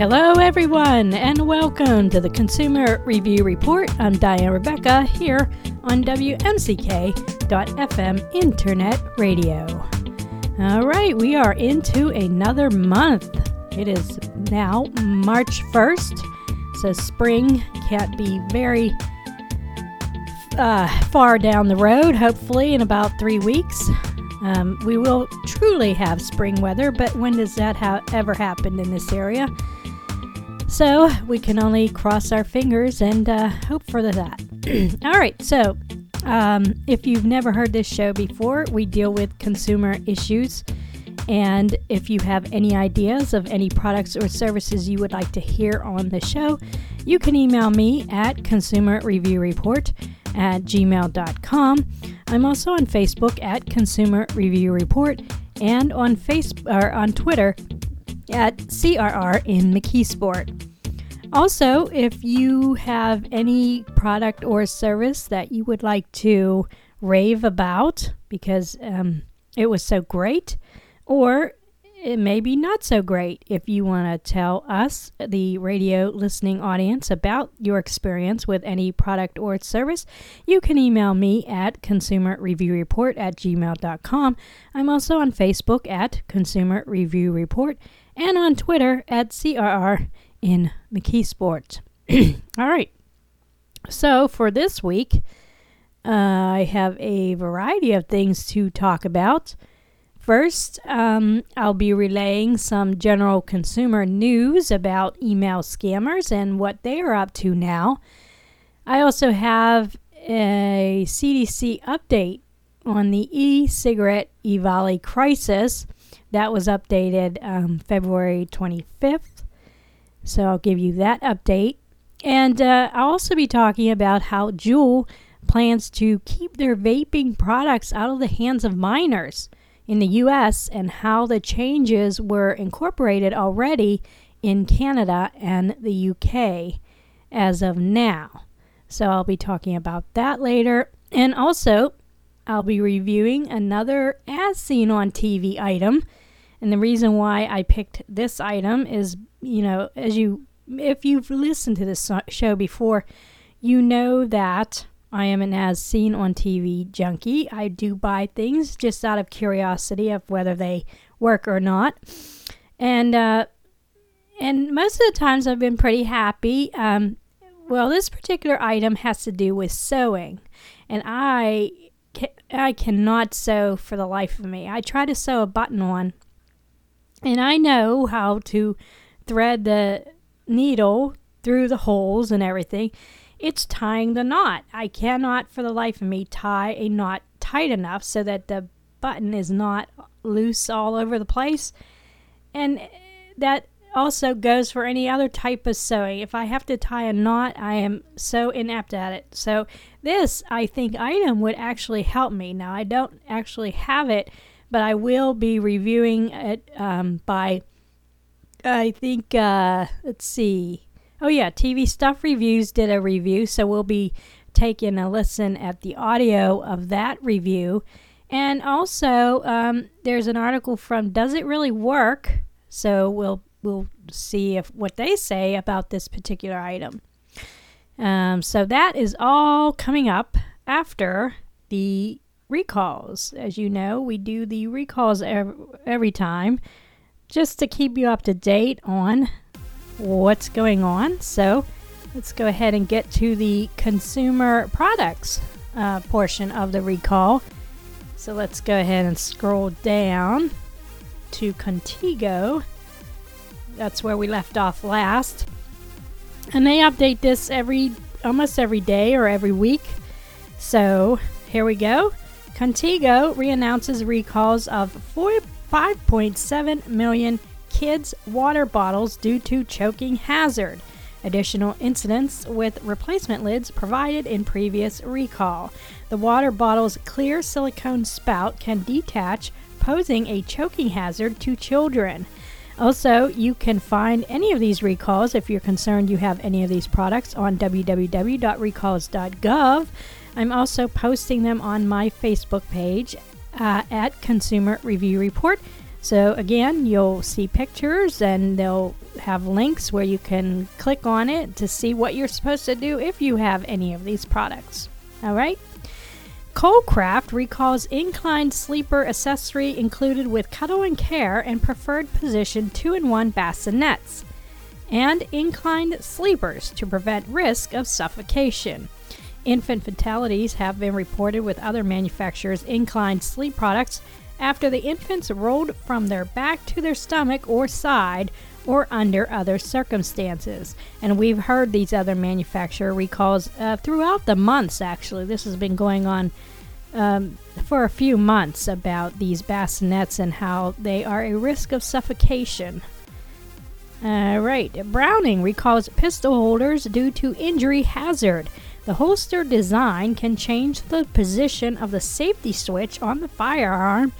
Hello, everyone, and welcome to the Consumer Review Report. I'm Diane Rebecca here on WMCK.FM Internet Radio. All right, we are into another month. It is now March 1st, so spring can't be very uh, far down the road, hopefully, in about three weeks. Um, we will truly have spring weather, but when does that ha- ever happen in this area? So we can only cross our fingers and uh, hope for that. All right, so um, if you've never heard this show before, we deal with consumer issues. And if you have any ideas of any products or services you would like to hear on the show, you can email me at consumerreviewreport at gmail.com. I'm also on Facebook at Consumer Review Report and on Facebook or on Twitter at CRR in McKeesport. Also, if you have any product or service that you would like to rave about because um, it was so great, or it may be not so great if you want to tell us, the radio listening audience, about your experience with any product or service, you can email me at consumerreviewreport at gmail.com. I'm also on Facebook at Consumer Review Report and on Twitter at CRR in McKeesport. All right. So for this week, uh, I have a variety of things to talk about. First, um, I'll be relaying some general consumer news about email scammers and what they are up to now. I also have a CDC update on the e cigarette EVALI crisis that was updated um, February 25th. So I'll give you that update. And uh, I'll also be talking about how Juul plans to keep their vaping products out of the hands of minors in the US and how the changes were incorporated already in Canada and the UK as of now. So I'll be talking about that later. And also, I'll be reviewing another as seen on TV item. And the reason why I picked this item is, you know, as you, if you've listened to this show before, you know that I am an as seen on TV junkie. I do buy things just out of curiosity of whether they work or not. And uh, and most of the times I've been pretty happy. Um, well, this particular item has to do with sewing, and I I cannot sew for the life of me. I try to sew a button on, and I know how to thread the needle through the holes and everything it's tying the knot. I cannot for the life of me tie a knot tight enough so that the button is not loose all over the place. And that also goes for any other type of sewing. If I have to tie a knot, I am so inept at it. So this, I think, item would actually help me. Now, I don't actually have it, but I will be reviewing it um, by, I think, uh, let's see, Oh, yeah, TV Stuff Reviews did a review, so we'll be taking a listen at the audio of that review. And also, um, there's an article from Does It Really Work? So we'll we'll see if what they say about this particular item. Um, so that is all coming up after the recalls. As you know, we do the recalls every, every time just to keep you up to date on what's going on. So let's go ahead and get to the consumer products uh, portion of the recall. So let's go ahead and scroll down to Contigo. That's where we left off last. And they update this every almost every day or every week. So here we go. Contigo reannounces recalls of 5.7 million kids' water bottles due to choking hazard. Additional incidents with replacement lids provided in previous recall. The water bottle's clear silicone spout can detach, posing a choking hazard to children. Also, you can find any of these recalls if you're concerned you have any of these products on www.recalls.gov. I'm also posting them on my Facebook page uh, at Consumer Review Report So, again, you'll see pictures and they'll have links where you can click on it to see what you're supposed to do if you have any of these products. All right? Kolcraft recalls inclined sleeper accessory included with cuddle and care and preferred position 2 in 1 bassinets and inclined sleepers to prevent risk of suffocation. Infant fatalities have been reported with other manufacturers' inclined sleep products after the infants rolled from their back to their stomach or side or under other circumstances. And we've heard these other manufacturer recalls uh, throughout the months, actually. This has been going on um, for a few months about these bassinets and how they are a risk of suffocation. All right, Browning recalls pistol holders due to injury hazard. The holster design can change the position of the safety switch on the firearm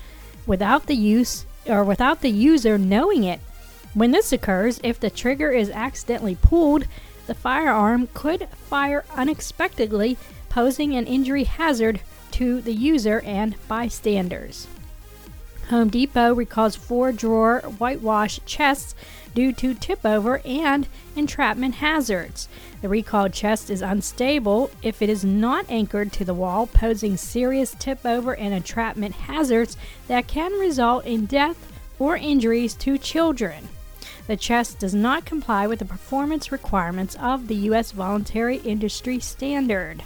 without the use or without the user knowing it. When this occurs, if the trigger is accidentally pulled, the firearm could fire unexpectedly, posing an injury hazard to the user and bystanders. Home Depot recalls four drawer whitewash chests due to tip over and entrapment hazards. The recalled chest is unstable if it is not anchored to the wall, posing serious tip over and entrapment hazards that can result in death or injuries to children. The chest does not comply with the performance requirements of the U.S. Voluntary Industry Standard.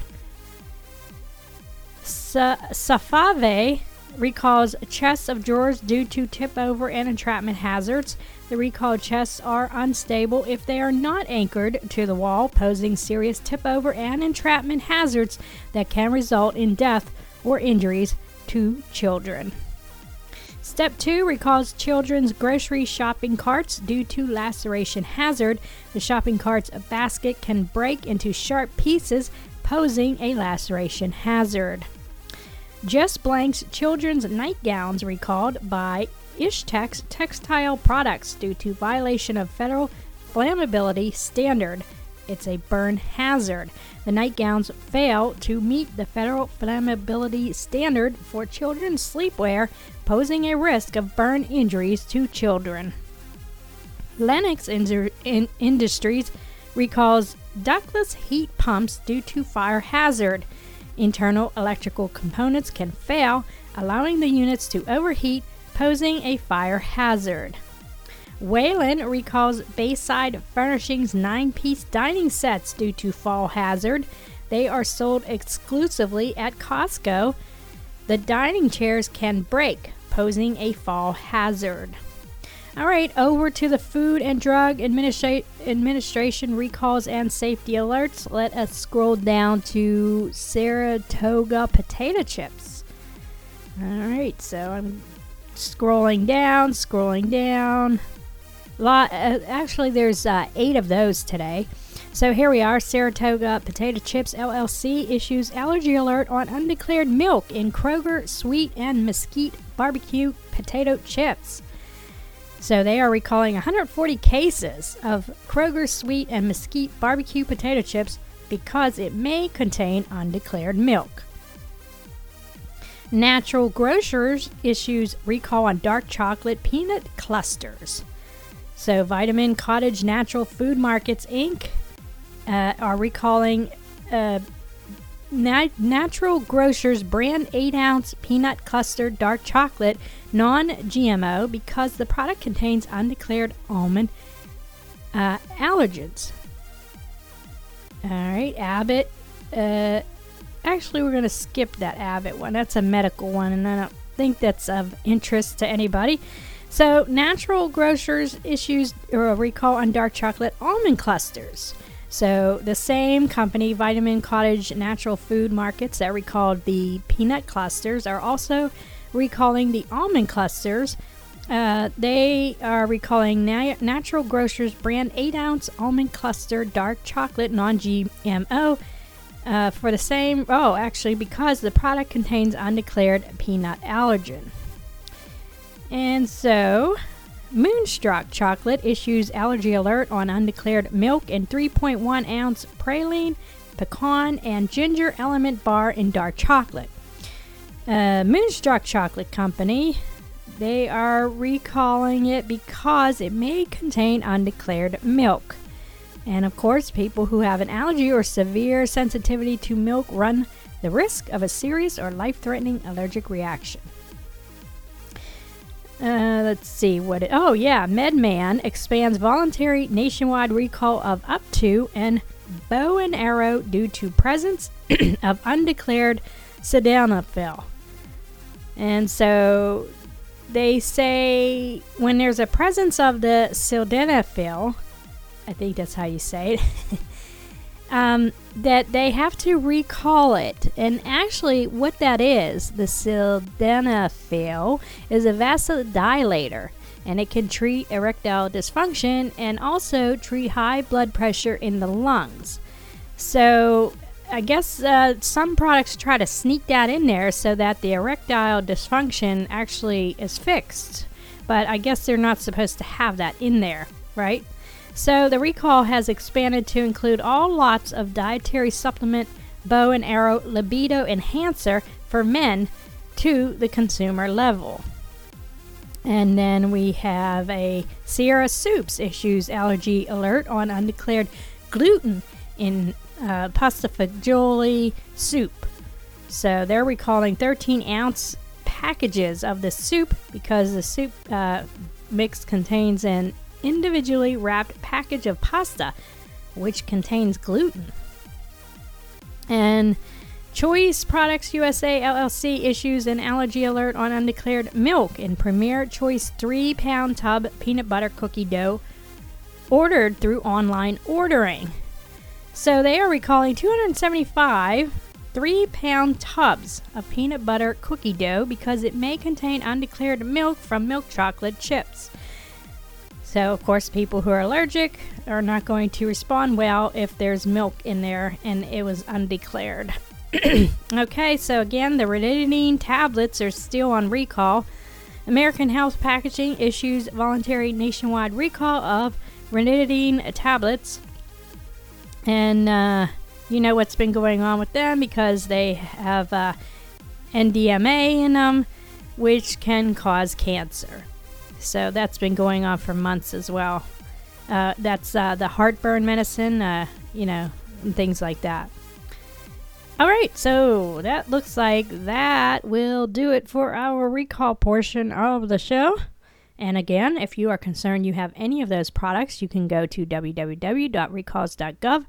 Sa- Safavieh recalls chests of drawers due to tip over and entrapment hazards. The recalled chests are unstable if they are not anchored to the wall, posing serious tip over and entrapment hazards that can result in death or injuries to children. Step 2 recalls children's grocery shopping carts due to laceration hazard. The shopping cart's basket can break into sharp pieces, posing a laceration hazard. Just Blank's children's nightgowns recalled by Ishtex Textile Products due to violation of federal flammability standard. It's a burn hazard. The nightgowns fail to meet the federal flammability standard for children's sleepwear, posing a risk of burn injuries to children. Lennox in- Industries recalls ductless heat pumps due to fire hazard. Internal electrical components can fail, allowing the units to overheat, posing a fire hazard. Whalen recalls Bayside Furnishings nine piece dining sets due to fall hazard. They are sold exclusively at Costco. The dining chairs can break, posing a fall hazard. All right, over to the Food and Drug Administra- Administration recalls and safety alerts. Let us scroll down to Saratoga potato chips. All right, so I'm scrolling down, scrolling down. Lot, uh, actually, there's uh, eight of those today. So here we are. Saratoga Potato Chips LLC issues allergy alert on undeclared milk in Kroger sweet and mesquite barbecue potato chips. So they are recalling 140 cases of Kroger sweet and mesquite barbecue potato chips because it may contain undeclared milk. Natural Grocers issues recall on dark chocolate peanut clusters. So, Vitamin Cottage Natural Food Markets Inc. Uh, are recalling uh, Natural Grocers brand 8 ounce peanut cluster dark chocolate non GMO because the product contains undeclared almond uh, allergens. All right, Abbott. Uh, actually, we're going to skip that Abbott one. That's a medical one, and I don't think that's of interest to anybody. So, Natural Grocers issues a recall on dark chocolate almond clusters. So, the same company, Vitamin Cottage Natural Food Markets, that recalled the peanut clusters, are also recalling the almond clusters. Uh, they are recalling Na- Natural Grocers brand 8 ounce almond cluster dark chocolate non GMO uh, for the same. Oh, actually, because the product contains undeclared peanut allergen. And so, Moonstruck Chocolate issues allergy alert on undeclared milk and 3.1 ounce praline, pecan, and ginger element bar in dark chocolate. Uh, Moonstruck Chocolate Company They are recalling it because it may contain undeclared milk. And of course, people who have an allergy or severe sensitivity to milk run the risk of a serious or life threatening allergic reaction. Uh, let's see what it. Oh, yeah. MedMan expands voluntary nationwide recall of up to and bow and arrow due to presence of undeclared sildenafil. And so they say when there's a presence of the sildenafil, I think that's how you say it, um, that they have to recall it. And actually, what that is, the sildenafil, is a vasodilator. And it can treat erectile dysfunction and also treat high blood pressure in the lungs. So, I guess uh, some products try to sneak that in there so that the erectile dysfunction actually is fixed. But I guess they're not supposed to have that in there, right? So the recall has expanded to include all lots of dietary supplement bow and arrow libido enhancer for men to the consumer level. And then we have a Sierra Soups issues allergy alert on undeclared gluten in uh, pasta fagioli soup. So they're recalling 13 ounce packages of the soup because the soup uh, mix contains an individually wrapped package of pasta, which contains gluten. And Choice Products USA LLC issues an allergy alert on undeclared milk in Premier Choice 3 pound tub peanut butter cookie dough ordered through online ordering. So they are recalling 275 3 pound tubs of peanut butter cookie dough because it may contain undeclared milk from milk chocolate chips. So, of course, people who are allergic are not going to respond well if there's milk in there and it was undeclared. okay, so again, the ranitidine tablets are still on recall. American Health Packaging issues voluntary nationwide recall of ranitidine tablets. And uh, you know what's been going on with them because they have uh, NDMA in them, which can cause cancer. So that's been going on for months as well. Uh, that's uh, the heartburn medicine, uh, you know, and things like that. All right, so that looks like that will do it for our recall portion of the show. And again, if you are concerned you have any of those products, you can go to www.recalls.gov.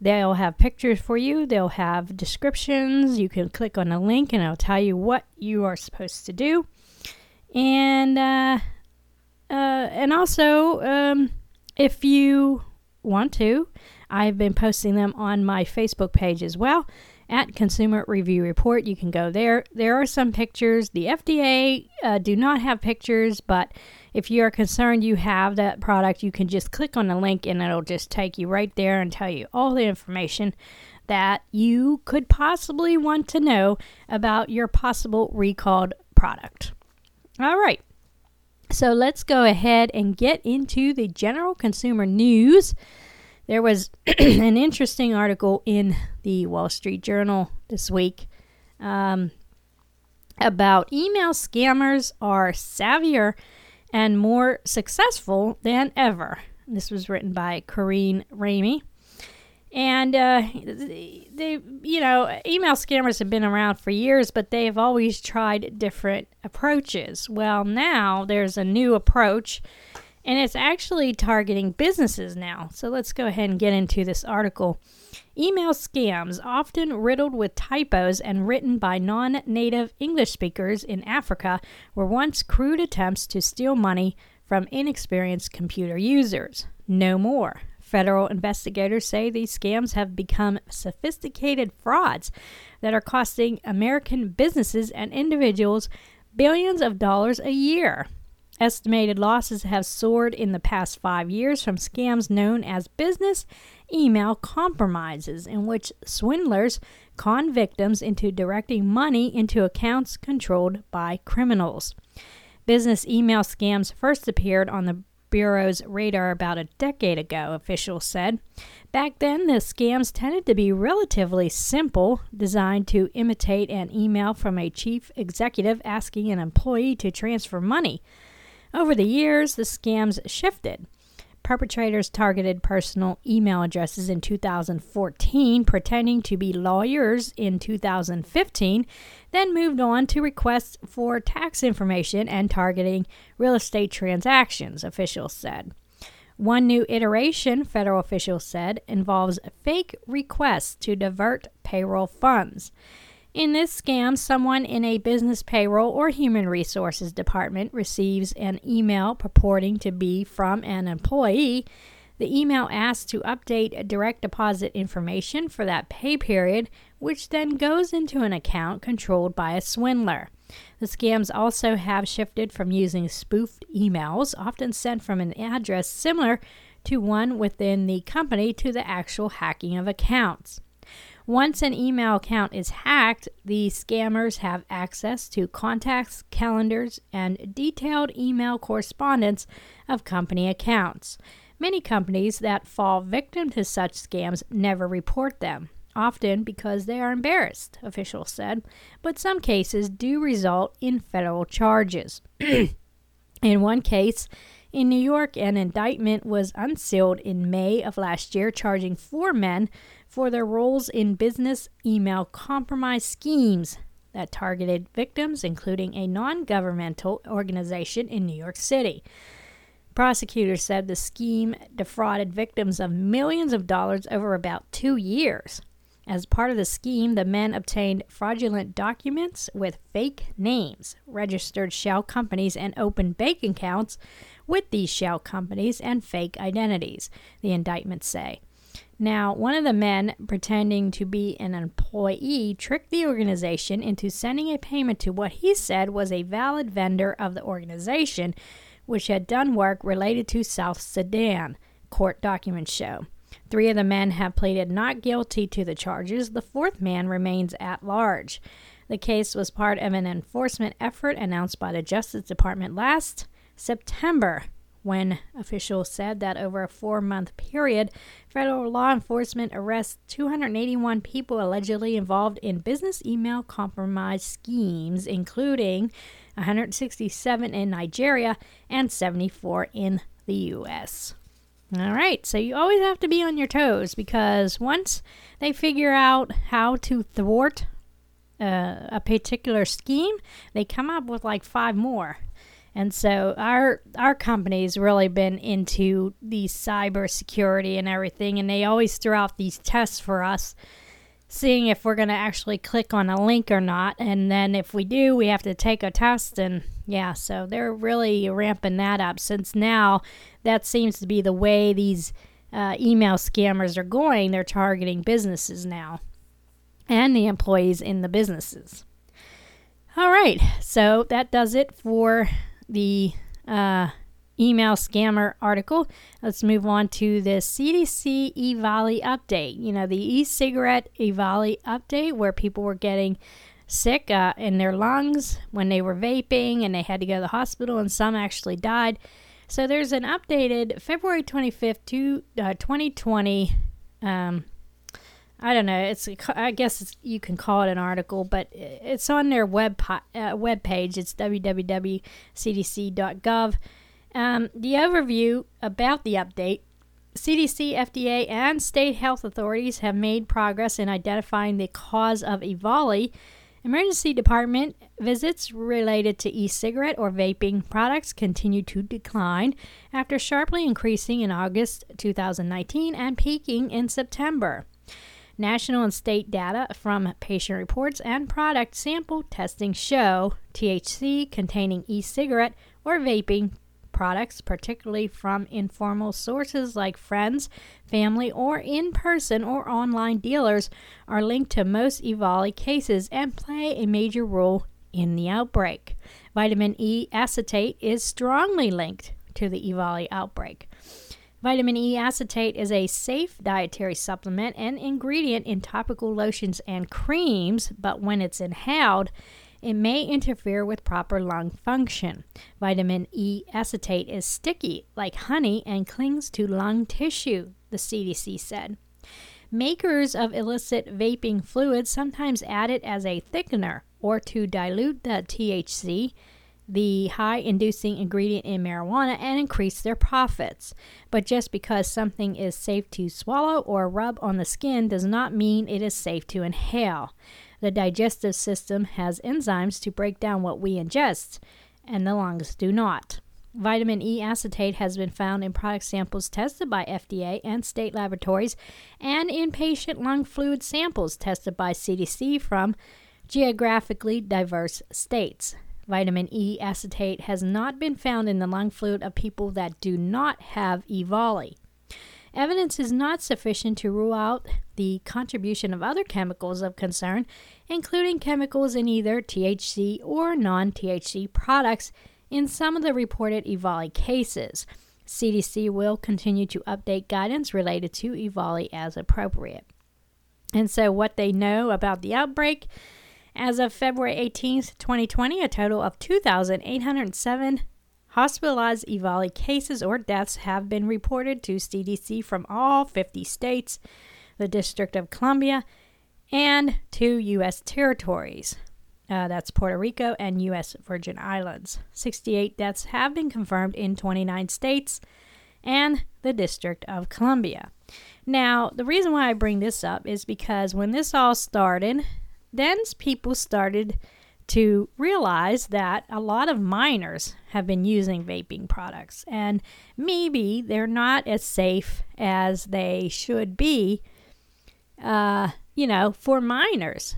They'll have pictures for you, they'll have descriptions. You can click on a link and it'll tell you what you are supposed to do and uh, uh, and also um, if you want to, I've been posting them on my Facebook page as well at Consumer Review Report. You can go there. There are some pictures. The FDA uh, do not have pictures, but if you are concerned you have that product, you can just click on the link and it'll just take you right there and tell you all the information that you could possibly want to know about your possible recalled product. All right. So let's go ahead and get into the general consumer news. There was an interesting article in the Wall Street Journal this week um, about email scammers are savvier and more successful than ever. This was written by Corinne Ramey. And uh, they, you know, email scammers have been around for years, but they have always tried different approaches. Well, now there's a new approach, and it's actually targeting businesses now. So let's go ahead and get into this article. Email scams, often riddled with typos and written by non native English speakers in Africa, were once crude attempts to steal money from inexperienced computer users. No more. Federal investigators say these scams have become sophisticated frauds that are costing American businesses and individuals billions of dollars a year. Estimated losses have soared in the past five years from scams known as business email compromises, in which swindlers con victims into directing money into accounts controlled by criminals. Business email scams first appeared on the Bureau's radar about a decade ago, officials said. Back then, the scams tended to be relatively simple, designed to imitate an email from a chief executive asking an employee to transfer money. Over the years, the scams shifted. Perpetrators targeted personal email addresses in 2014, pretending to be lawyers in 2015, then moved on to requests for tax information and targeting real estate transactions, officials said. One new iteration, federal officials said, involves fake requests to divert payroll funds. In this scam, someone in a business payroll or human resources department receives an email purporting to be from an employee. The email asks to update direct deposit information for that pay period, which then goes into an account controlled by a swindler. The scams also have shifted from using spoofed emails, often sent from an address similar to one within the company, to the actual hacking of accounts. Once an email account is hacked, the scammers have access to contacts, calendars, and detailed email correspondence of company accounts. Many companies that fall victim to such scams never report them, often because they are embarrassed, officials said, but some cases do result in federal charges. in one case, in New York, an indictment was unsealed in May of last year, charging four men for their roles in business email compromise schemes that targeted victims, including a non governmental organization in New York City. Prosecutors said the scheme defrauded victims of millions of dollars over about two years. As part of the scheme, the men obtained fraudulent documents with fake names, registered shell companies, and opened bank accounts with these shell companies and fake identities, the indictments say. Now, one of the men pretending to be an employee tricked the organization into sending a payment to what he said was a valid vendor of the organization, which had done work related to South Sudan, court documents show. Three of the men have pleaded not guilty to the charges. The fourth man remains at large. The case was part of an enforcement effort announced by the Justice Department last September when officials said that over a four month period, federal law enforcement arrests 281 people allegedly involved in business email compromise schemes, including 167 in Nigeria and 74 in the U.S. All right, so you always have to be on your toes because once they figure out how to thwart uh, a particular scheme, they come up with like five more. And so our our company's really been into the cyber security and everything, and they always throw out these tests for us, seeing if we're going to actually click on a link or not. And then if we do, we have to take a test. And yeah, so they're really ramping that up since now that seems to be the way these uh, email scammers are going. They're targeting businesses now and the employees in the businesses. All right, so that does it for the uh, email scammer article. Let's move on to the CDC EVALI update. You know, the e cigarette EVALI update where people were getting sick uh, in their lungs when they were vaping and they had to go to the hospital, and some actually died. So there's an updated February 25th to uh, 2020 um, I don't know. It's I guess you can call it an article, but it's on their web po- uh, web page. It's www.cdc.gov. Um, the overview about the update: CDC, FDA, and state health authorities have made progress in identifying the cause of EVALI. Emergency department visits related to e-cigarette or vaping products continue to decline after sharply increasing in August 2019 and peaking in September. National and state data from patient reports and product sample testing show THC containing e cigarette or vaping products, particularly from informal sources like friends, family, or in person or online dealers, are linked to most EVALI cases and play a major role in the outbreak. Vitamin E acetate is strongly linked to the EVALI outbreak. Vitamin E acetate is a safe dietary supplement and ingredient in topical lotions and creams, but when it's inhaled, it may interfere with proper lung function. Vitamin E acetate is sticky like honey and clings to lung tissue, the CDC said. Makers of illicit vaping fluids sometimes add it as a thickener or to dilute the THC, the high inducing ingredient in marijuana, and increase their profits. But just because something is safe to swallow or rub on the skin does not mean it is safe to inhale. The digestive system has enzymes to break down what we ingest, and the lungs do not. Vitamin E acetate has been found in product samples tested by FDA and state laboratories and in patient lung fluid samples tested by CDC from geographically diverse states. Vitamin E acetate has not been found in the lung fluid of people that do not have EVALI. Evidence is not sufficient to rule out the contribution of other chemicals of concern, including chemicals in either THC or non THC products in some of the reported EVALI cases. CDC will continue to update guidance related to EVALI as appropriate. And so, what they know about the outbreak as of February 18th, 2020, a total of 2,807 hospitalized EVALI cases or deaths have been reported to CDC from all 50 states, the District of Columbia, and two U.S. territories. Uh, that's Puerto Rico and U.S. Virgin Islands. 68 deaths have been confirmed in 29 states and the District of Columbia. Now, the reason why I bring this up is because when this all started, then people started to realize that a lot of minors have been using vaping products and maybe they're not as safe as they should be, uh, you know, for minors.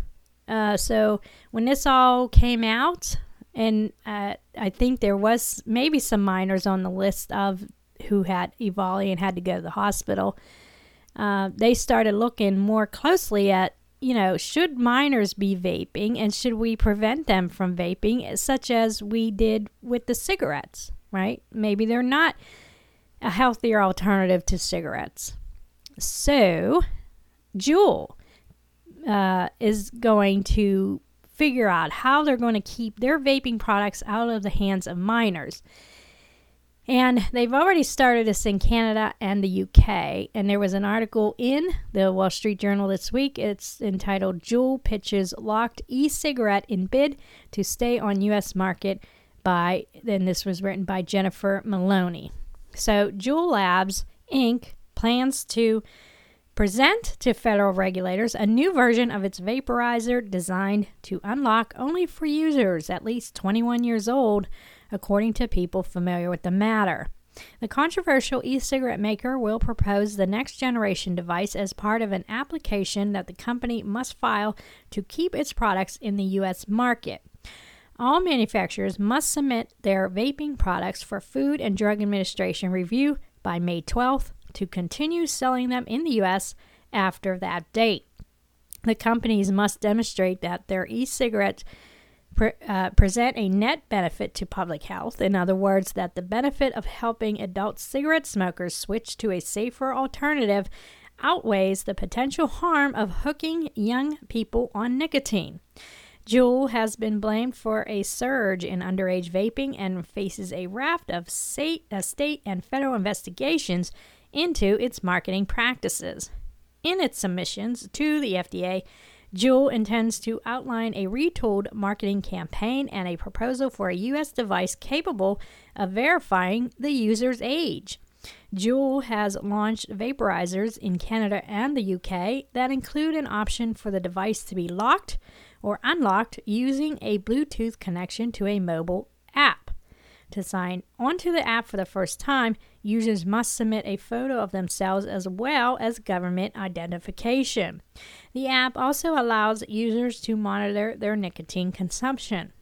Uh, so when this all came out, and uh, I think there was maybe some minors on the list of who had EVALI and had to go to the hospital. Uh, they started looking more closely at, you know, should minors be vaping and should we prevent them from vaping, such as we did with the cigarettes, right? Maybe they're not a healthier alternative to cigarettes. So, Juul uh, is going to figure out how they're going to keep their vaping products out of the hands of minors. And they've already started this in Canada and the UK. And there was an article in the Wall Street Journal this week. It's entitled Juul Pitches Locked E Cigarette in Bid to Stay on US Market by, then this was written by Jennifer Maloney. So Juul Labs Inc. plans to present to federal regulators a new version of its vaporizer designed to unlock only for users at least 21 years old, according to people familiar with the matter. The controversial e cigarette maker will propose the next generation device as part of an application that the company must file to keep its products in the U.S. market. All manufacturers must submit their vaping products for Food and Drug Administration review by May 12th to continue selling them in the U.S. after that date. The companies must demonstrate that their e cigarettes pre- uh, present a net benefit to public health. In other words, that the benefit of helping adult cigarette smokers switch to a safer alternative outweighs the potential harm of hooking young people on nicotine. Juul has been blamed for a surge in underage vaping and faces a raft of state, uh, state and federal investigations into its marketing practices. In its submissions to the FDA, Juul intends to outline a retooled marketing campaign and a proposal for a U.S. device capable of verifying the user's age. Juul has launched vaporizers in Canada and the UK that include an option for the device to be locked or unlocked using a Bluetooth connection to a mobile app. To sign onto the app for the first time, users must submit a photo of themselves as well as government identification. The app also allows users to monitor their nicotine consumption.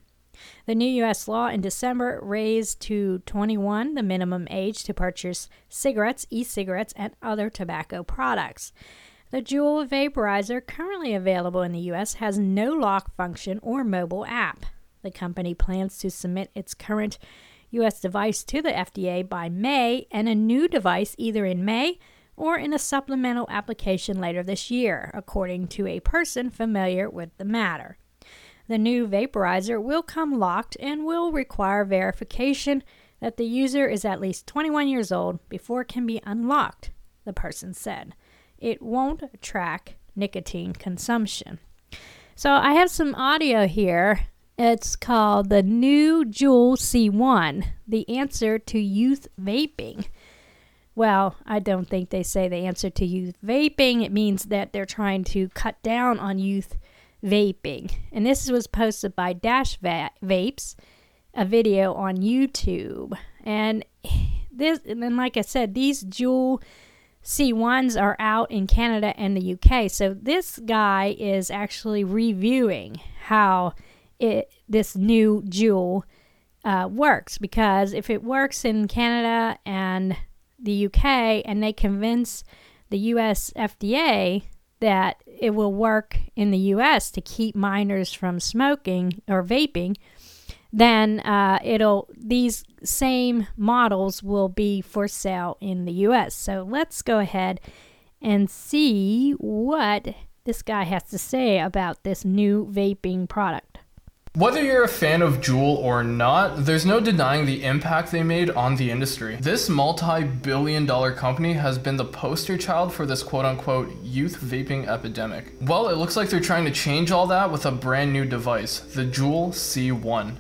The new U.S. law in December raised to 21 the minimum age to purchase cigarettes, e cigarettes, and other tobacco products. The Juul vaporizer, currently available in the U.S., has no lock function or mobile app. The company plans to submit its current U.S. device to the FDA by May and a new device either in May or in a supplemental application later this year, according to a person familiar with the matter. The new vaporizer will come locked and will require verification that the user is at least 21 years old before it can be unlocked, the person said. It won't track nicotine consumption. So I have some audio here. It's called the new Juul C1, the answer to youth vaping. Well, I don't think they say the answer to youth vaping. It means that they're trying to cut down on youth vaping. And this was posted by Dash Vapes, a video on YouTube. And this, and like I said, these Juul C1s are out in Canada and the UK. So this guy is actually reviewing how it this new Juul uh, works because if it works in Canada and the UK and they convince the US FDA that it will work in the US to keep minors from smoking or vaping, then uh, it'll these same models will be for sale in the US. So let's go ahead and see what this guy has to say about this new vaping product. Whether you're a fan of Juul or not, there's no denying the impact they made on the industry. This multi billion dollar company has been the poster child for this quote unquote youth vaping epidemic. Well, it looks like they're trying to change all that with a brand new device, the Juul C1.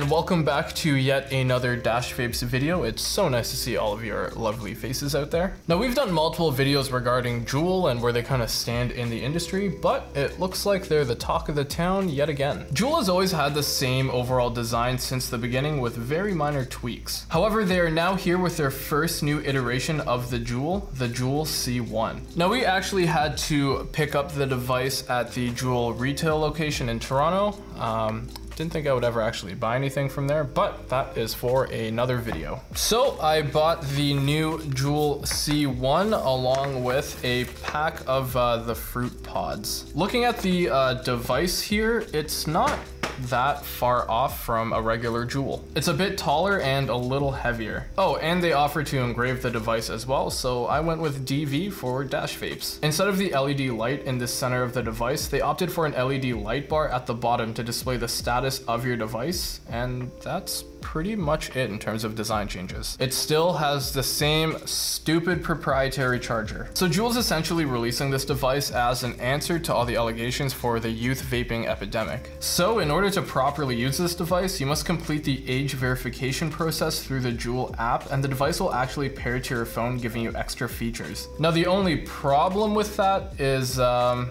And welcome back to yet another Dash Vapes video. It's so nice to see all of your lovely faces out there. Now we've done multiple videos regarding Juul and where they kind of stand in the industry, but it looks like they're the talk of the town yet again. Juul has always had the same overall design since the beginning with very minor tweaks. However, they are now here with their first new iteration of the Juul, the Juul C1. Now we actually had to pick up the device at the Juul retail location in Toronto. Um, didn't think I would ever actually buy anything from there, but that is for another video. So I bought the new Juul C1 along with a pack of uh, the fruit pods. Looking at the uh, device here, it's not that far off from a regular Juul. It's a bit taller and a little heavier. Oh, and they offer to engrave the device as well, so I went with DV for Dash Vapes. Instead of the LED light in the center of the device, they opted for an LED light bar at the bottom to display the status of your device, and that's pretty much it in terms of design changes. It still has the same stupid proprietary charger. So Juul's essentially releasing this device as an answer to all the allegations for the youth vaping epidemic. So in order to properly use this device, you must complete the age verification process through the Juul app and the device will actually pair to your phone giving you extra features. Now the only problem with that is um,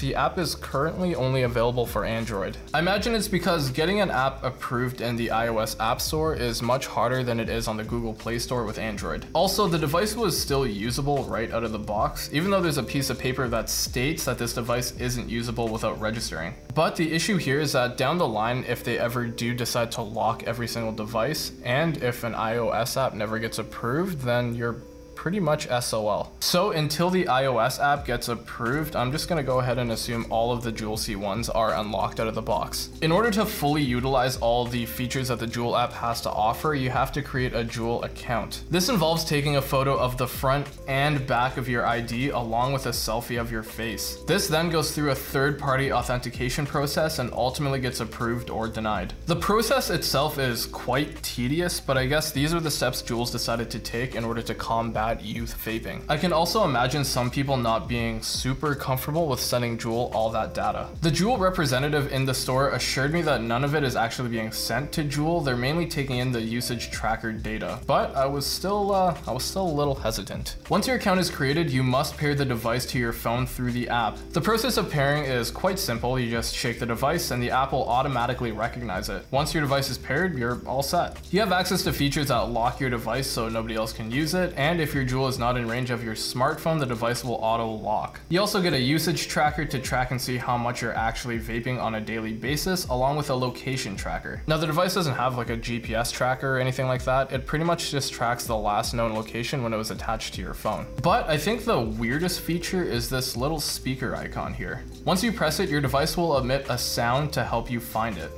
the app is currently only available for Android. I imagine it's because getting an app approved in the iOS App Store is much harder than it is on the Google Play Store with Android. Also, the device was still usable right out of the box, even though there's a piece of paper that states that this device isn't usable without registering. But the issue here is that down the line, if they ever do decide to lock every single device, and if an iOS app never gets approved, then you're pretty much SOL. So until the iOS app gets approved, I'm just gonna go ahead and assume all of the Juul C1s are unlocked out of the box. In order to fully utilize all the features that the Juul app has to offer, you have to create a Juul account. This involves taking a photo of the front and back of your ID along with a selfie of your face. This then goes through a third-party authentication process and ultimately gets approved or denied. The process itself is quite tedious, but I guess these are the steps Juul's decided to take in order to combat youth vaping. I can also imagine some people not being super comfortable with sending Juul all that data. The Juul representative in the store assured me that none of it is actually being sent to Juul. They're mainly taking in the usage tracker data, but I was still uh, I was still a little hesitant. Once your account is created, you must pair the device to your phone through the app. The process of pairing is quite simple. You just shake the device and the app will automatically recognize it. Once your device is paired, you're all set. You have access to features that lock your device so nobody else can use it, and if your Juul is not in range of your smartphone, the device will auto lock. You also get a usage tracker to track and see how much you're actually vaping on a daily basis, along with a location tracker. Now the device doesn't have like a GPS tracker or anything like that, it pretty much just tracks the last known location when it was attached to your phone. But I think the weirdest feature is this little speaker icon here. Once you press it, your device will emit a sound to help you find it.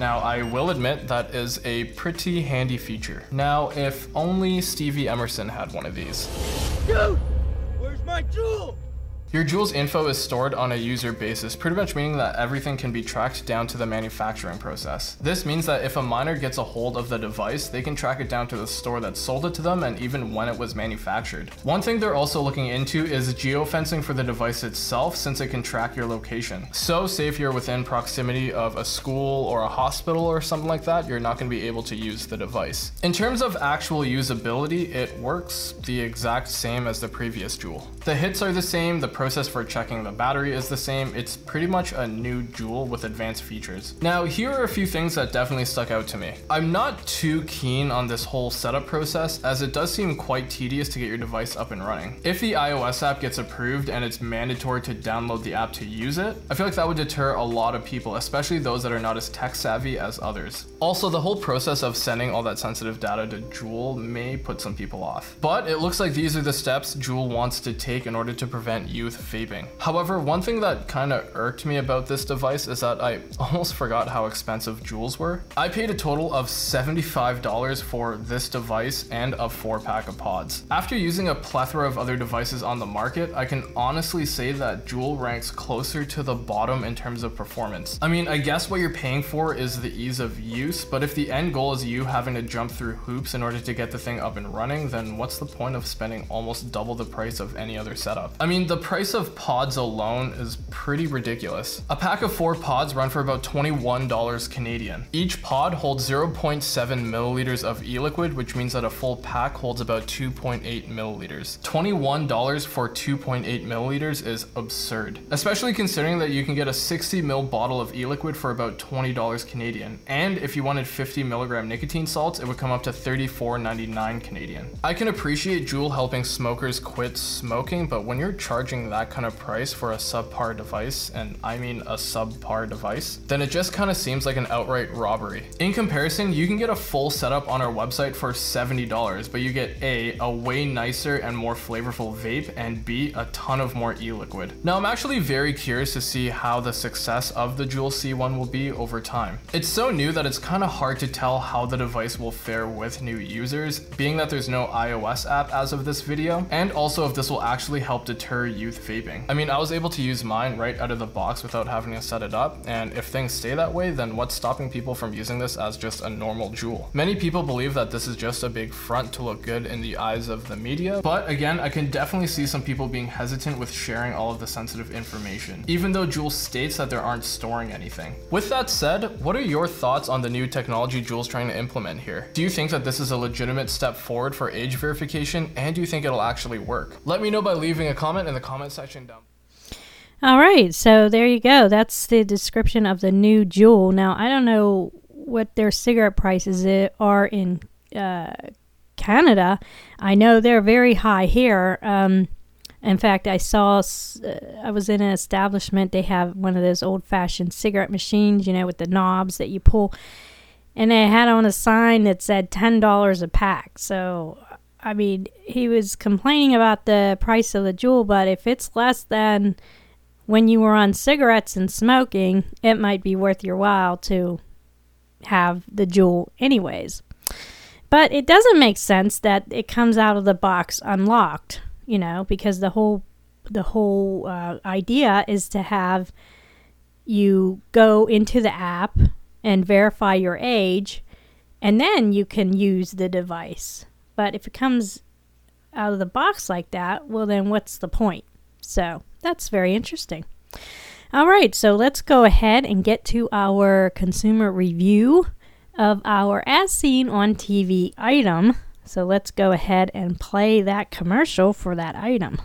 Now, I will admit that is a pretty handy feature. Now, if only Stevie Emerson had one of these. Dude, where's my Juul? Your Juul's info is stored on a user basis, pretty much meaning that everything can be tracked down to the manufacturing process. This means that if a minor gets a hold of the device, they can track it down to the store that sold it to them and even when it was manufactured. One thing they're also looking into is geofencing for the device itself since it can track your location. So say if you're within proximity of a school or a hospital or something like that, you're not going to be able to use the device. In terms of actual usability, it works the exact same as the previous Juul. The hits are the same, the process for checking the battery is the same. It's pretty much a new Juul with advanced features. Now, here are a few things that definitely stuck out to me. I'm not too keen on this whole setup process as it does seem quite tedious to get your device up and running. If the iOS app gets approved and it's mandatory to download the app to use it, I feel like that would deter a lot of people, especially those that are not as tech savvy as others. Also, the whole process of sending all that sensitive data to Juul may put some people off. But it looks like these are the steps Juul wants to take in order to prevent youth vaping. However, one thing that kind of irked me about this device is that I almost forgot how expensive Juuls were. I paid a total of $75 for this device and a four pack of pods. After using a plethora of other devices on the market, I can honestly say that Juul ranks closer to the bottom in terms of performance. I mean, I guess what you're paying for is the ease of use, but if the end goal is you having to jump through hoops in order to get the thing up and running, then what's the point of spending almost double the price of any other setup? I mean, the price of pods alone is pretty ridiculous. A pack of four pods run for about $21 Canadian. Each pod holds 0.7 milliliters of e-liquid, which means that a full pack holds about 2.8 milliliters. $21 for 2.8 milliliters is absurd, especially considering that you can get a 60 ml bottle of e-liquid for about $20 Canadian. And if you wanted 50 milligram nicotine salts, it would come up to $34.99 Canadian. I can appreciate Juul helping smokers quit smoking, but when you're charging that kind of price for a subpar device, and I mean a subpar device, then it just kind of seems like an outright robbery. In comparison, you can get a full setup on our website for $70, but you get A, a way nicer and more flavorful vape, and B, a ton of more e-liquid. Now I'm actually very curious to see how the success of the Juul C1 will be over time. It's so new that it's kind of hard to tell how the device will fare with new users, being that there's no iOS app as of this video, and also if this will actually help deter youth vaping. I mean, I was able to use mine right out of the box without having to set it up, and if things stay that way, then what's stopping people from using this as just a normal Juul? Many people believe that this is just a big front to look good in the eyes of the media, but again, I can definitely see some people being hesitant with sharing all of the sensitive information, even though Juul states that they aren't storing anything. With that said, what are your thoughts on the new technology Juul's trying to implement here? Do you think that this is a legitimate step forward for age verification, and do you think it'll actually work? Let me know by leaving a comment in the comment section down All right, so there you go. That's the description of the new Juul. Now, I don't know what their cigarette prices are in uh, Canada. I know they're very high here. Um, in fact, I saw, uh, I was in an establishment, they have one of those old fashioned cigarette machines, you know, with the knobs that you pull. And they had on a sign that said $10 a pack. So, I mean, he was complaining about the price of the Juul, but if it's less than when you were on cigarettes and smoking, it might be worth your while to have the Juul, anyways. But it doesn't make sense that it comes out of the box unlocked, you know, because the whole the whole uh, idea is to have you go into the app and verify your age, and then you can use the device. But if it comes out of the box like that, well, then what's the point? So that's very interesting. All right, so let's go ahead and get to our consumer review of our as seen on TV item. So let's go ahead and play that commercial for that item.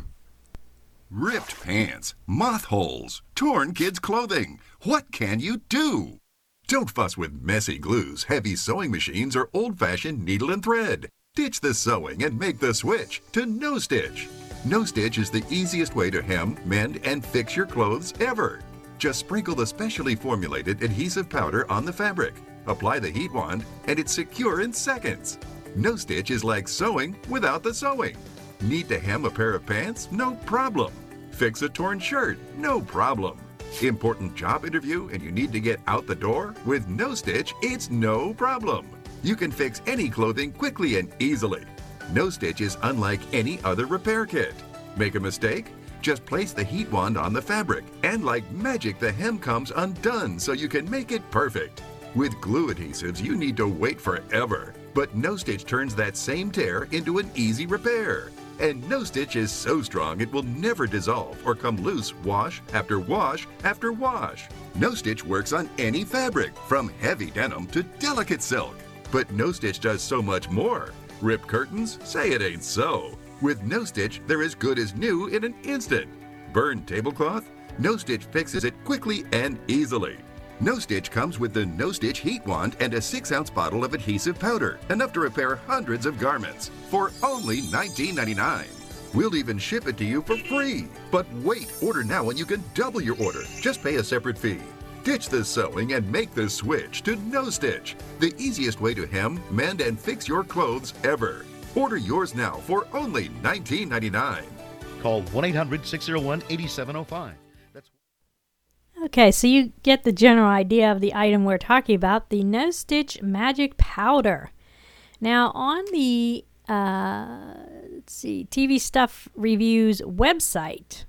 Ripped pants, moth holes, torn kids' clothing. What can you do? Don't fuss with messy glues, heavy sewing machines, or old fashioned needle and thread. Ditch the sewing and make the switch to No Stitch. No Stitch is the easiest way to hem, mend, and fix your clothes ever. Just sprinkle the specially formulated adhesive powder on the fabric, apply the heat wand, and it's secure in seconds. No Stitch is like sewing without the sewing. Need to hem a pair of pants? No problem. Fix a torn shirt? No problem. Important job interview and you need to get out the door? With No Stitch, it's no problem. You can fix any clothing quickly and easily. No Stitch is unlike any other repair kit. Make a mistake? Just place the heat wand on the fabric, and like magic, the hem comes undone so you can make it perfect. With glue adhesives, you need to wait forever. But No Stitch turns that same tear into an easy repair. And No Stitch is so strong it will never dissolve or come loose wash after wash after wash. No Stitch works on any fabric, from heavy denim to delicate silk. But No Stitch does so much more. Rip curtains? Say it ain't so. With No Stitch, they're as good as new in an instant. Burned tablecloth? No Stitch fixes it quickly and easily. No Stitch comes with the No Stitch Heat Wand and a 6 ounce bottle of adhesive powder, enough to repair hundreds of garments for only $19.99. We'll even ship it to you for free. But wait, order now and you can double your order. Just pay a separate fee. Ditch the sewing and make the switch to No Stitch, the easiest way to hem, mend, and fix your clothes ever. Order yours now for only $19.99. Call 1 800 601 8705. Okay, so you get the general idea of the item we're talking about the No Stitch Magic Powder. Now, on the uh, let's see, TV Stuff Reviews website,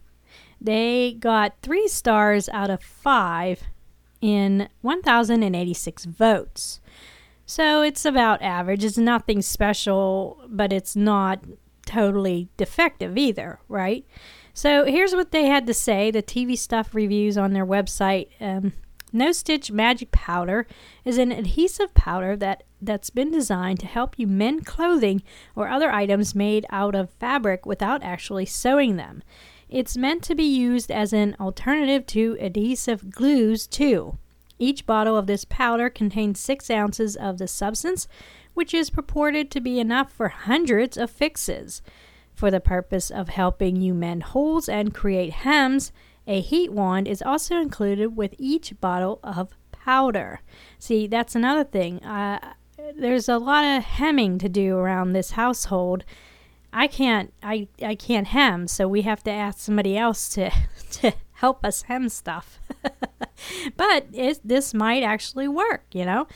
they got three stars out of five in 1,086 votes. So it's about average. It's nothing special, but it's not totally defective either, right? So here's what they had to say the TV Stuff reviews on their website. Um, no Stitch Magic Powder is an adhesive powder that, that's been designed to help you mend clothing or other items made out of fabric without actually sewing them. It's meant to be used as an alternative to adhesive glues, too. Each bottle of this powder contains 6 ounces of the substance, which is purported to be enough for hundreds of fixes. For the purpose of helping you mend holes and create hems, a heat wand is also included with each bottle of powder. See, that's another thing. Uh, there's a lot of hemming to do around this household. I can't I, I can't hem, so we have to ask somebody else to to help us hem stuff. but it, this might actually work, you know.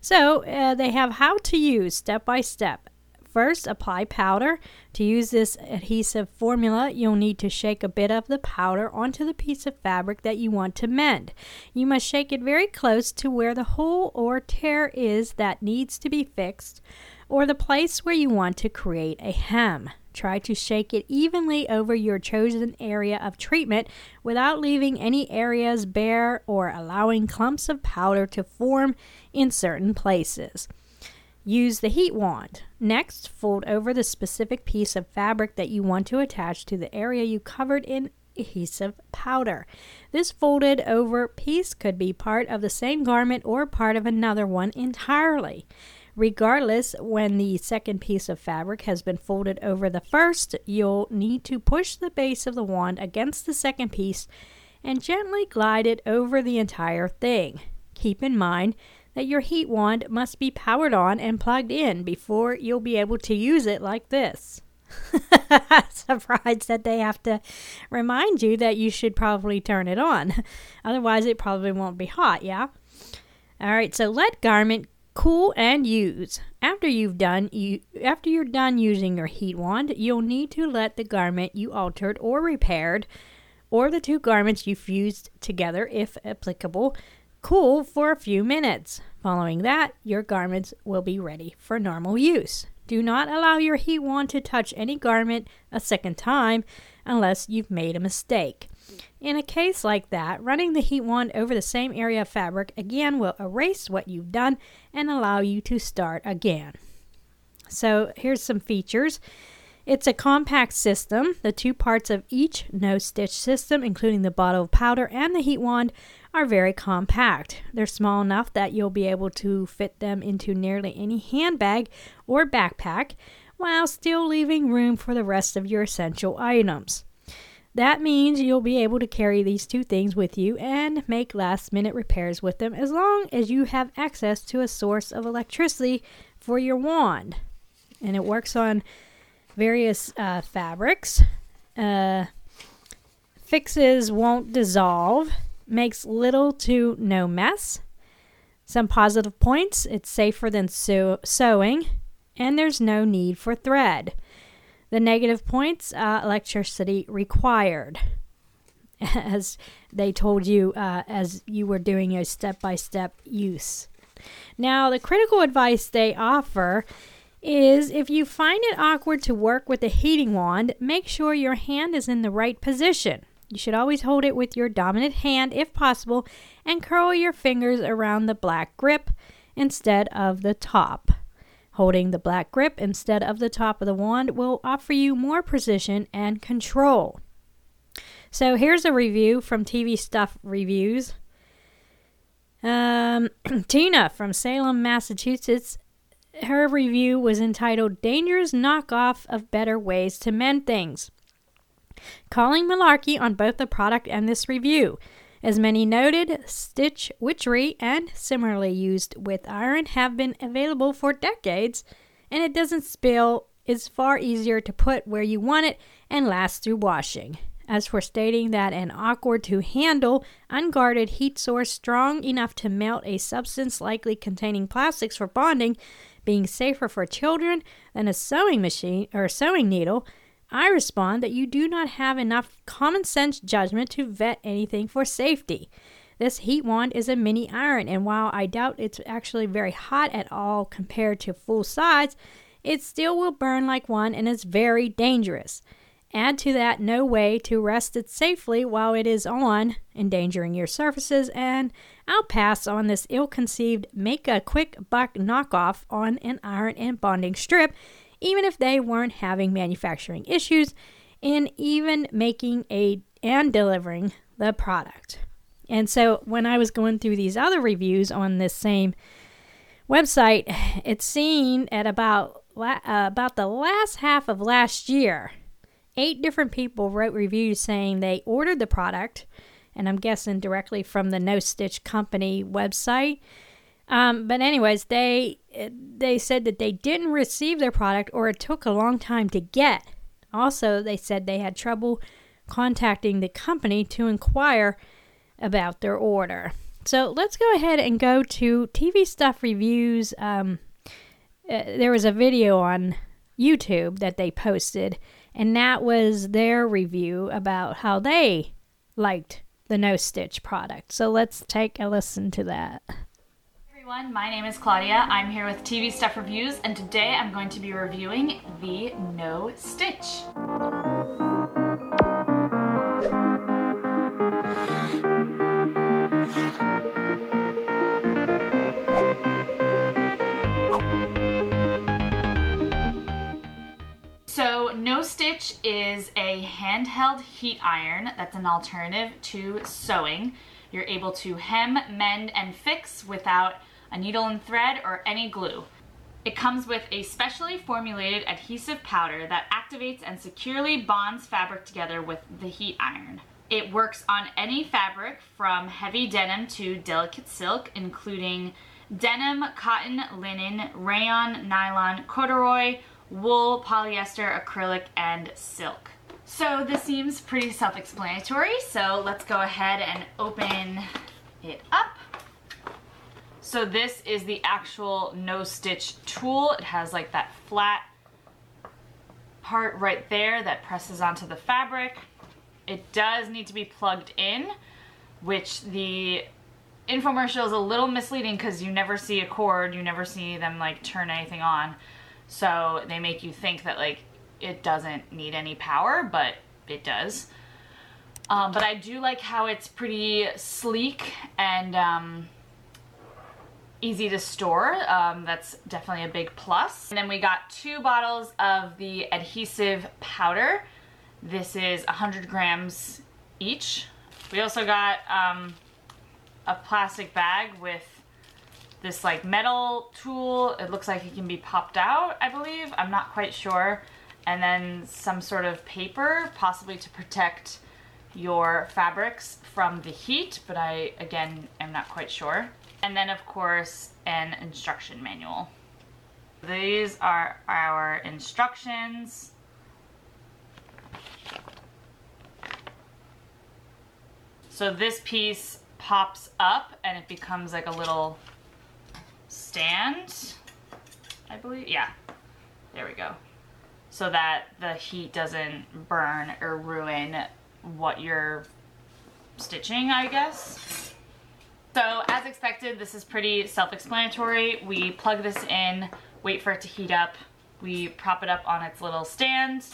So uh, they have how to use step by step. First, apply powder. To use this adhesive formula, you'll need to shake a bit of the powder onto the piece of fabric that you want to mend. You must shake it very close to where the hole or tear is that needs to be fixed, or the place where you want to create a hem. Try to shake it evenly over your chosen area of treatment without leaving any areas bare or allowing clumps of powder to form in certain places. Use the heat wand. Next, fold over the specific piece of fabric that you want to attach to the area you covered in adhesive powder. This folded over piece could be part of the same garment or part of another one entirely. Regardless, when the second piece of fabric has been folded over the first, you'll need to push the base of the wand against the second piece and gently glide it over the entire thing. Keep in mind that your heat wand must be powered on and plugged in before you'll be able to use it like this. Surprised that they have to remind you that you should probably turn it on. Otherwise, it probably won't be hot, yeah? All right, so let garment cool and use. After you've done you after you're done using your heat wand, you'll need to let the garment you altered or repaired or the two garments you fused together if applicable cool for a few minutes. Following that, your garments will be ready for normal use. Do not allow your heat wand to touch any garment a second time unless you've made a mistake. In a case like that, running the heat wand over the same area of fabric again will erase what you've done and allow you to start again. So here's some features. It's a compact system. The two parts of each no stitch system, including the bottle of powder and the heat wand, are very compact. They're small enough that you'll be able to fit them into nearly any handbag or backpack while still leaving room for the rest of your essential items. That means you'll be able to carry these two things with you and make last minute repairs with them as long as you have access to a source of electricity for your wand. And it works on various uh, fabrics. Uh, fixes won't dissolve. makes little to no mess. Some positive points it's safer than sew- sewing, and there's no need for thread. The negative points uh, electricity required, as they told you uh, as you were doing a step by step use. Now, the critical advice they offer is if you find it awkward to work with a heating wand, make sure your hand is in the right position. You should always hold it with your dominant hand if possible and curl your fingers around the black grip instead of the top. Holding the black grip instead of the top of the wand will offer you more precision and control. So here's a review from TV Stuff Reviews. Um, Tina from Salem, Massachusetts. Her review was entitled Dangerous Knockoff of Better Ways to Mend Things. Calling malarkey on both the product and this review. As many noted, stitch witchery and similarly used with iron have been available for decades, and it doesn't spill, is far easier to put where you want it, and lasts through washing. As for stating that an awkward to handle, unguarded heat source strong enough to melt a substance likely containing plastics for bonding, being safer for children than a sewing machine or a sewing needle, I respond that you do not have enough common sense judgment to vet anything for safety. This heat wand is a mini iron, and while I doubt it's actually very hot at all compared to full size, it still will burn like one and is very dangerous. Add to that no way to rest it safely while it is on, endangering your surfaces, and I'll pass on this ill conceived make a quick buck knockoff on an iron and bonding strip even if they weren't having manufacturing issues in even making a and delivering the product. And so when I was going through these other reviews on this same website, it's seen at about uh, about the last half of last year, eight different people wrote reviews saying they ordered the product, and I'm guessing directly from the No Stitch Company website um, but anyways, they they said that they didn't receive their product or it took a long time to get. Also, they said they had trouble contacting the company to inquire about their order. So let's go ahead and go to TV Stuff Reviews. Um, uh, there was a video on YouTube that they posted, and that was their review about how they liked the No Stitch product. So let's take a listen to that everyone, my name is Claudia. I'm here with TV Stuff Reviews and today I'm going to be reviewing the No Stitch. So No Stitch is a handheld heat iron that's an alternative to sewing. You're able to hem, mend, and fix without a needle and thread, or any glue. It comes with a specially formulated adhesive powder that activates and securely bonds fabric together with the heat iron. It works on any fabric from heavy denim to delicate silk, including denim, cotton, linen, rayon, nylon, corduroy, wool, polyester, acrylic, and silk. So this seems pretty self-explanatory, so let's go ahead and open it up. So this is the actual no stitch tool. It has like that flat part right there that presses onto the fabric. It does need to be plugged in, which the infomercial is a little misleading because you never see a cord, you never see them like turn anything on. So they make you think that like it doesn't need any power, but it does. Um, but I do like how it's pretty sleek and um, easy to store. Um, that's definitely a big plus. And then we got two bottles of the adhesive powder. This is 100 grams each. We also got um, a plastic bag with this like metal tool. It looks like it can be popped out, I believe. I'm not quite sure. And then some sort of paper, possibly to protect your fabrics from the heat, but I, again, am not quite sure. And then of course, an instruction manual. These are our instructions. So this piece pops up and it becomes like a little stand, I believe. Yeah, there we go. So that the heat doesn't burn or ruin what you're stitching, I guess. So as expected, this is pretty self-explanatory. We plug this in, wait for it to heat up. We prop it up on its little stand,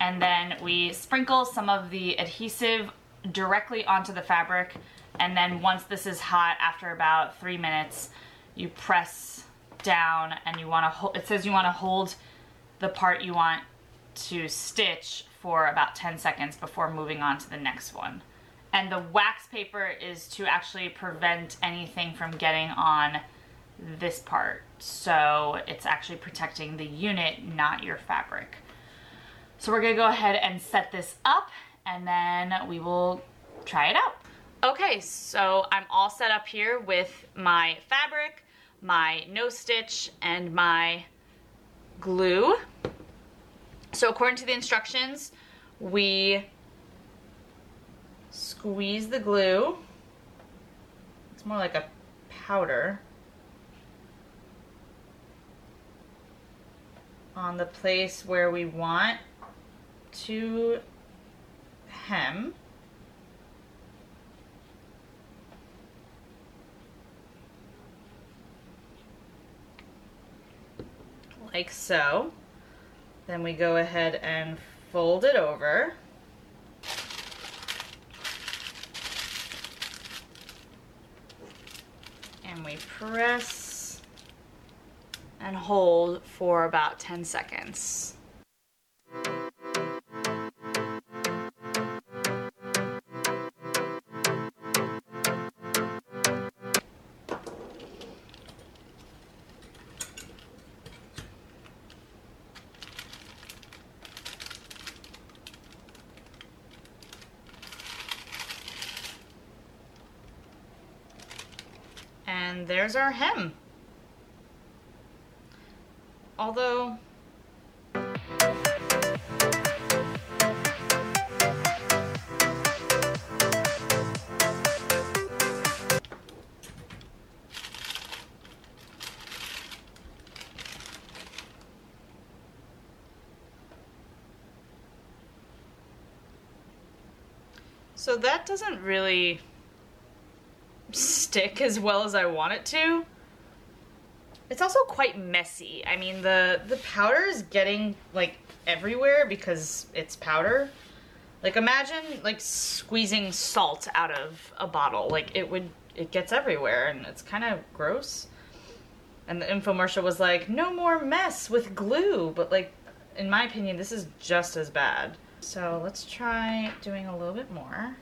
and then we sprinkle some of the adhesive directly onto the fabric. And then once this is hot, after about three minutes, you press down and you wanna hold, it says you wanna hold the part you want to stitch for about 10 seconds before moving on to the next one. And the wax paper is to actually prevent anything from getting on this part. So it's actually protecting the unit, not your fabric. So we're gonna go ahead and set this up and then we will try it out. Okay, so I'm all set up here with my fabric, my no stitch, and my glue. So according to the instructions, we squeeze the glue. It's more like a powder. On the place where we want to hem. Like so. Then we go ahead and fold it over. And we press and hold for about 10 seconds. And there's our hem. Although So that doesn't really stick as well as I want it to. It's also quite messy. I mean, the the powder is getting like everywhere because it's powder. Like imagine like squeezing salt out of a bottle. Like it would it gets everywhere and it's kind of gross. And the infomercial was like, "No more mess with glue," but like in my opinion, this is just as bad. So, let's try doing a little bit more.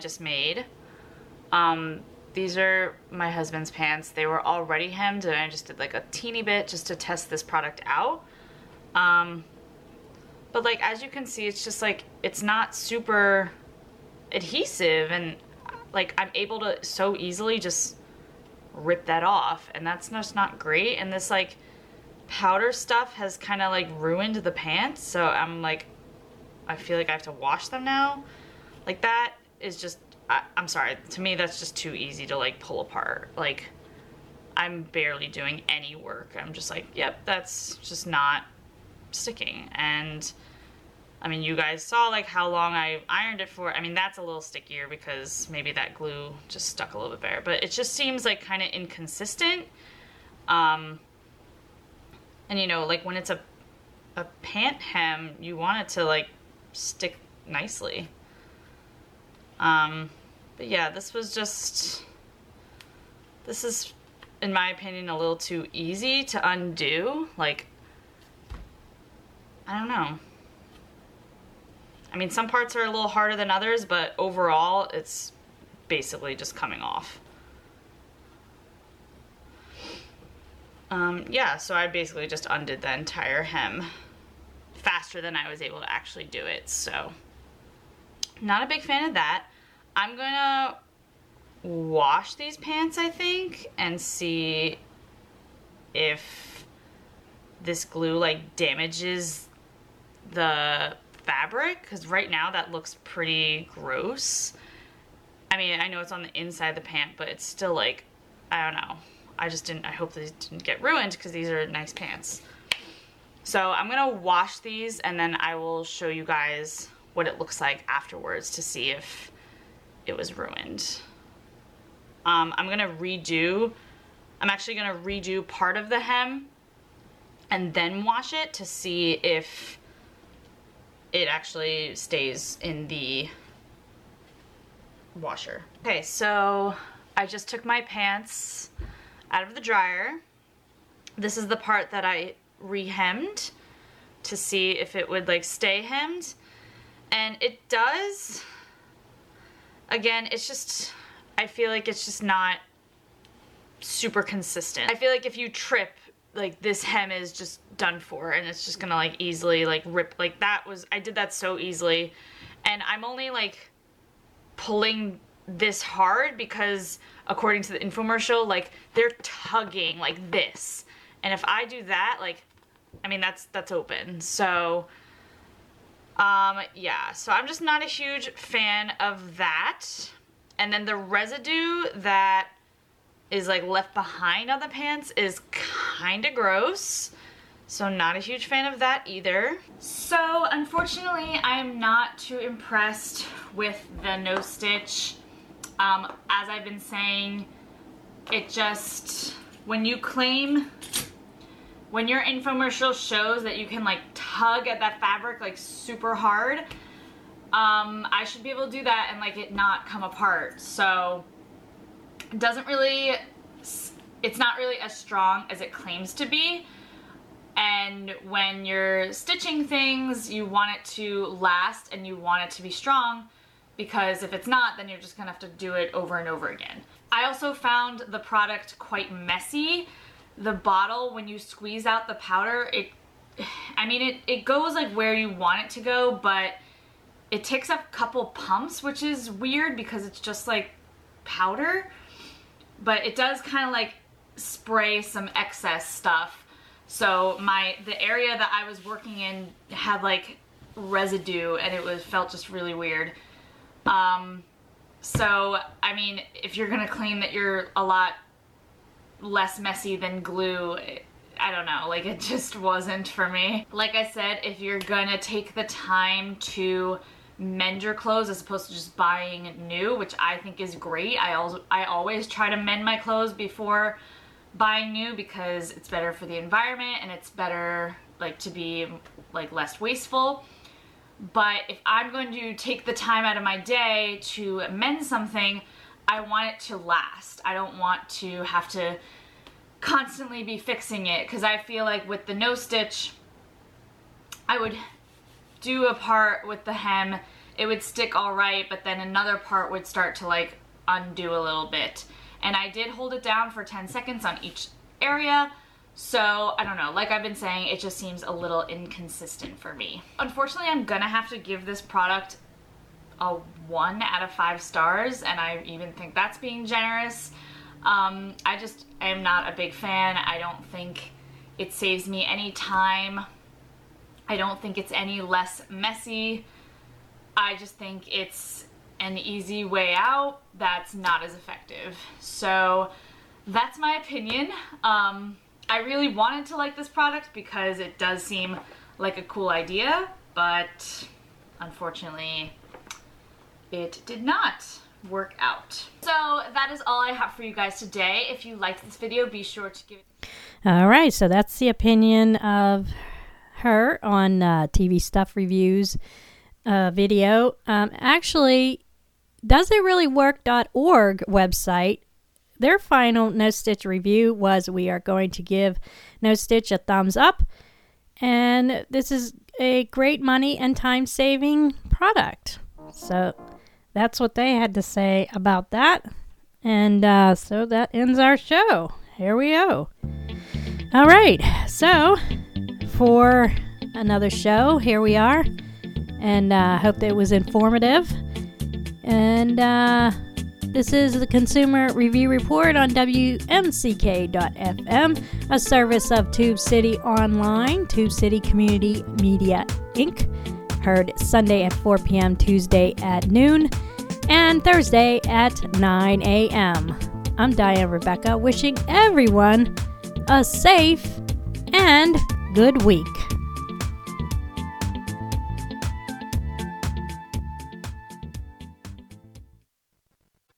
Just made. Um, these are my husband's pants. They were already hemmed and I just did like a teeny bit just to test this product out. Um, but like, as you can see, it's just like, it's not super adhesive and like I'm able to so easily just rip that off and that's just not great. And this like powder stuff has kind of like ruined the pants. So I'm like, I feel like I have to wash them now. Like that is just I, I'm sorry. To me, that's just too easy to like pull apart. Like I'm barely doing any work. I'm just like, yep, that's just not sticking. And I mean, you guys saw like how long I ironed it for. I mean, that's a little stickier because maybe that glue just stuck a little bit better. But it just seems like kind of inconsistent. Um, and you know, like when it's a a pant hem, you want it to like stick nicely. Um, but yeah, this was just. This is, in my opinion, a little too easy to undo. Like, I don't know. I mean, some parts are a little harder than others, but overall, it's basically just coming off. Um, yeah, so I basically just undid the entire hem faster than I was able to actually do it. So, not a big fan of that. I'm gonna wash these pants, I think, and see if this glue like damages the fabric because right now that looks pretty gross. I mean, I know it's on the inside of the pant, but it's still like, I don't know. I just didn't, I hope these didn't get ruined because these are nice pants. So I'm gonna wash these and then I will show you guys what it looks like afterwards to see if it was ruined. Um, I'm gonna redo, I'm actually gonna redo part of the hem and then wash it to see if it actually stays in the washer. Okay, so I just took my pants out of the dryer. This is the part that I rehemmed to see if it would like stay hemmed. And it does. Again, it's just, I feel like it's just not super consistent. I feel like if you trip, like this hem is just done for and it's just gonna like easily like rip, like that was, I did that so easily. And I'm only like pulling this hard because according to the infomercial, like they're tugging like this. And if I do that, like, I mean, that's, that's open. So, um, yeah, so I'm just not a huge fan of that. And then the residue that is like left behind on the pants is kind of gross. So not a huge fan of that either. So unfortunately, I'm not too impressed with the no stitch. Um, as I've been saying, it just, when you claim, when your infomercial shows that you can like tug at that fabric like super hard, um, I should be able to do that and like it not come apart. So it doesn't really, it's not really as strong as it claims to be. And when you're stitching things, you want it to last and you want it to be strong because if it's not, then you're just gonna have to do it over and over again. I also found the product quite messy. The bottle, when you squeeze out the powder, it, I mean, it, it goes like where you want it to go, but it takes a couple pumps, which is weird because it's just like powder, but it does kind of like spray some excess stuff. So my, the area that I was working in had like residue and it was felt just really weird. Um, so, I mean, if you're gonna claim that you're a lot less messy than glue, I don't know, like it just wasn't for me. Like I said, if you're gonna take the time to mend your clothes as opposed to just buying new, which I think is great. I also I always try to mend my clothes before buying new because it's better for the environment and it's better like to be like less wasteful. But if I'm going to take the time out of my day to mend something, I want it to last. I don't want to have to constantly be fixing it because I feel like with the no stitch, I would do a part with the hem, it would stick all right, but then another part would start to like undo a little bit. And I did hold it down for 10 seconds on each area, so, I don't know, like I've been saying, it just seems a little inconsistent for me. Unfortunately, I'm gonna have to give this product a one out of five stars, and I even think that's being generous. Um, I just am not a big fan. I don't think it saves me any time. I don't think it's any less messy. I just think it's an easy way out that's not as effective. So that's my opinion. Um, I really wanted to like this product because it does seem like a cool idea, but unfortunately it did not work out. So that is all I have for you guys today. If you liked this video, be sure to give it... All right, so that's the opinion of her on uh, TV Stuff Reviews uh, video. Um, actually, doesitreallywork.org website, their final No Stitch review was we are going to give No Stitch a thumbs up. And this is a great money and time saving product. So that's what they had to say about that. And uh, so that ends our show. Here we go. All right. So for another show, here we are. And I uh, hope that it was informative. And uh, this is the Consumer Review Report on WMCK.FM, a service of Tube City Online, Tube City Community Media Inc. Heard Sunday at 4 p.m., Tuesday at noon, and Thursday at 9 a.m. I'm Diane Rebecca, wishing everyone a safe and good week.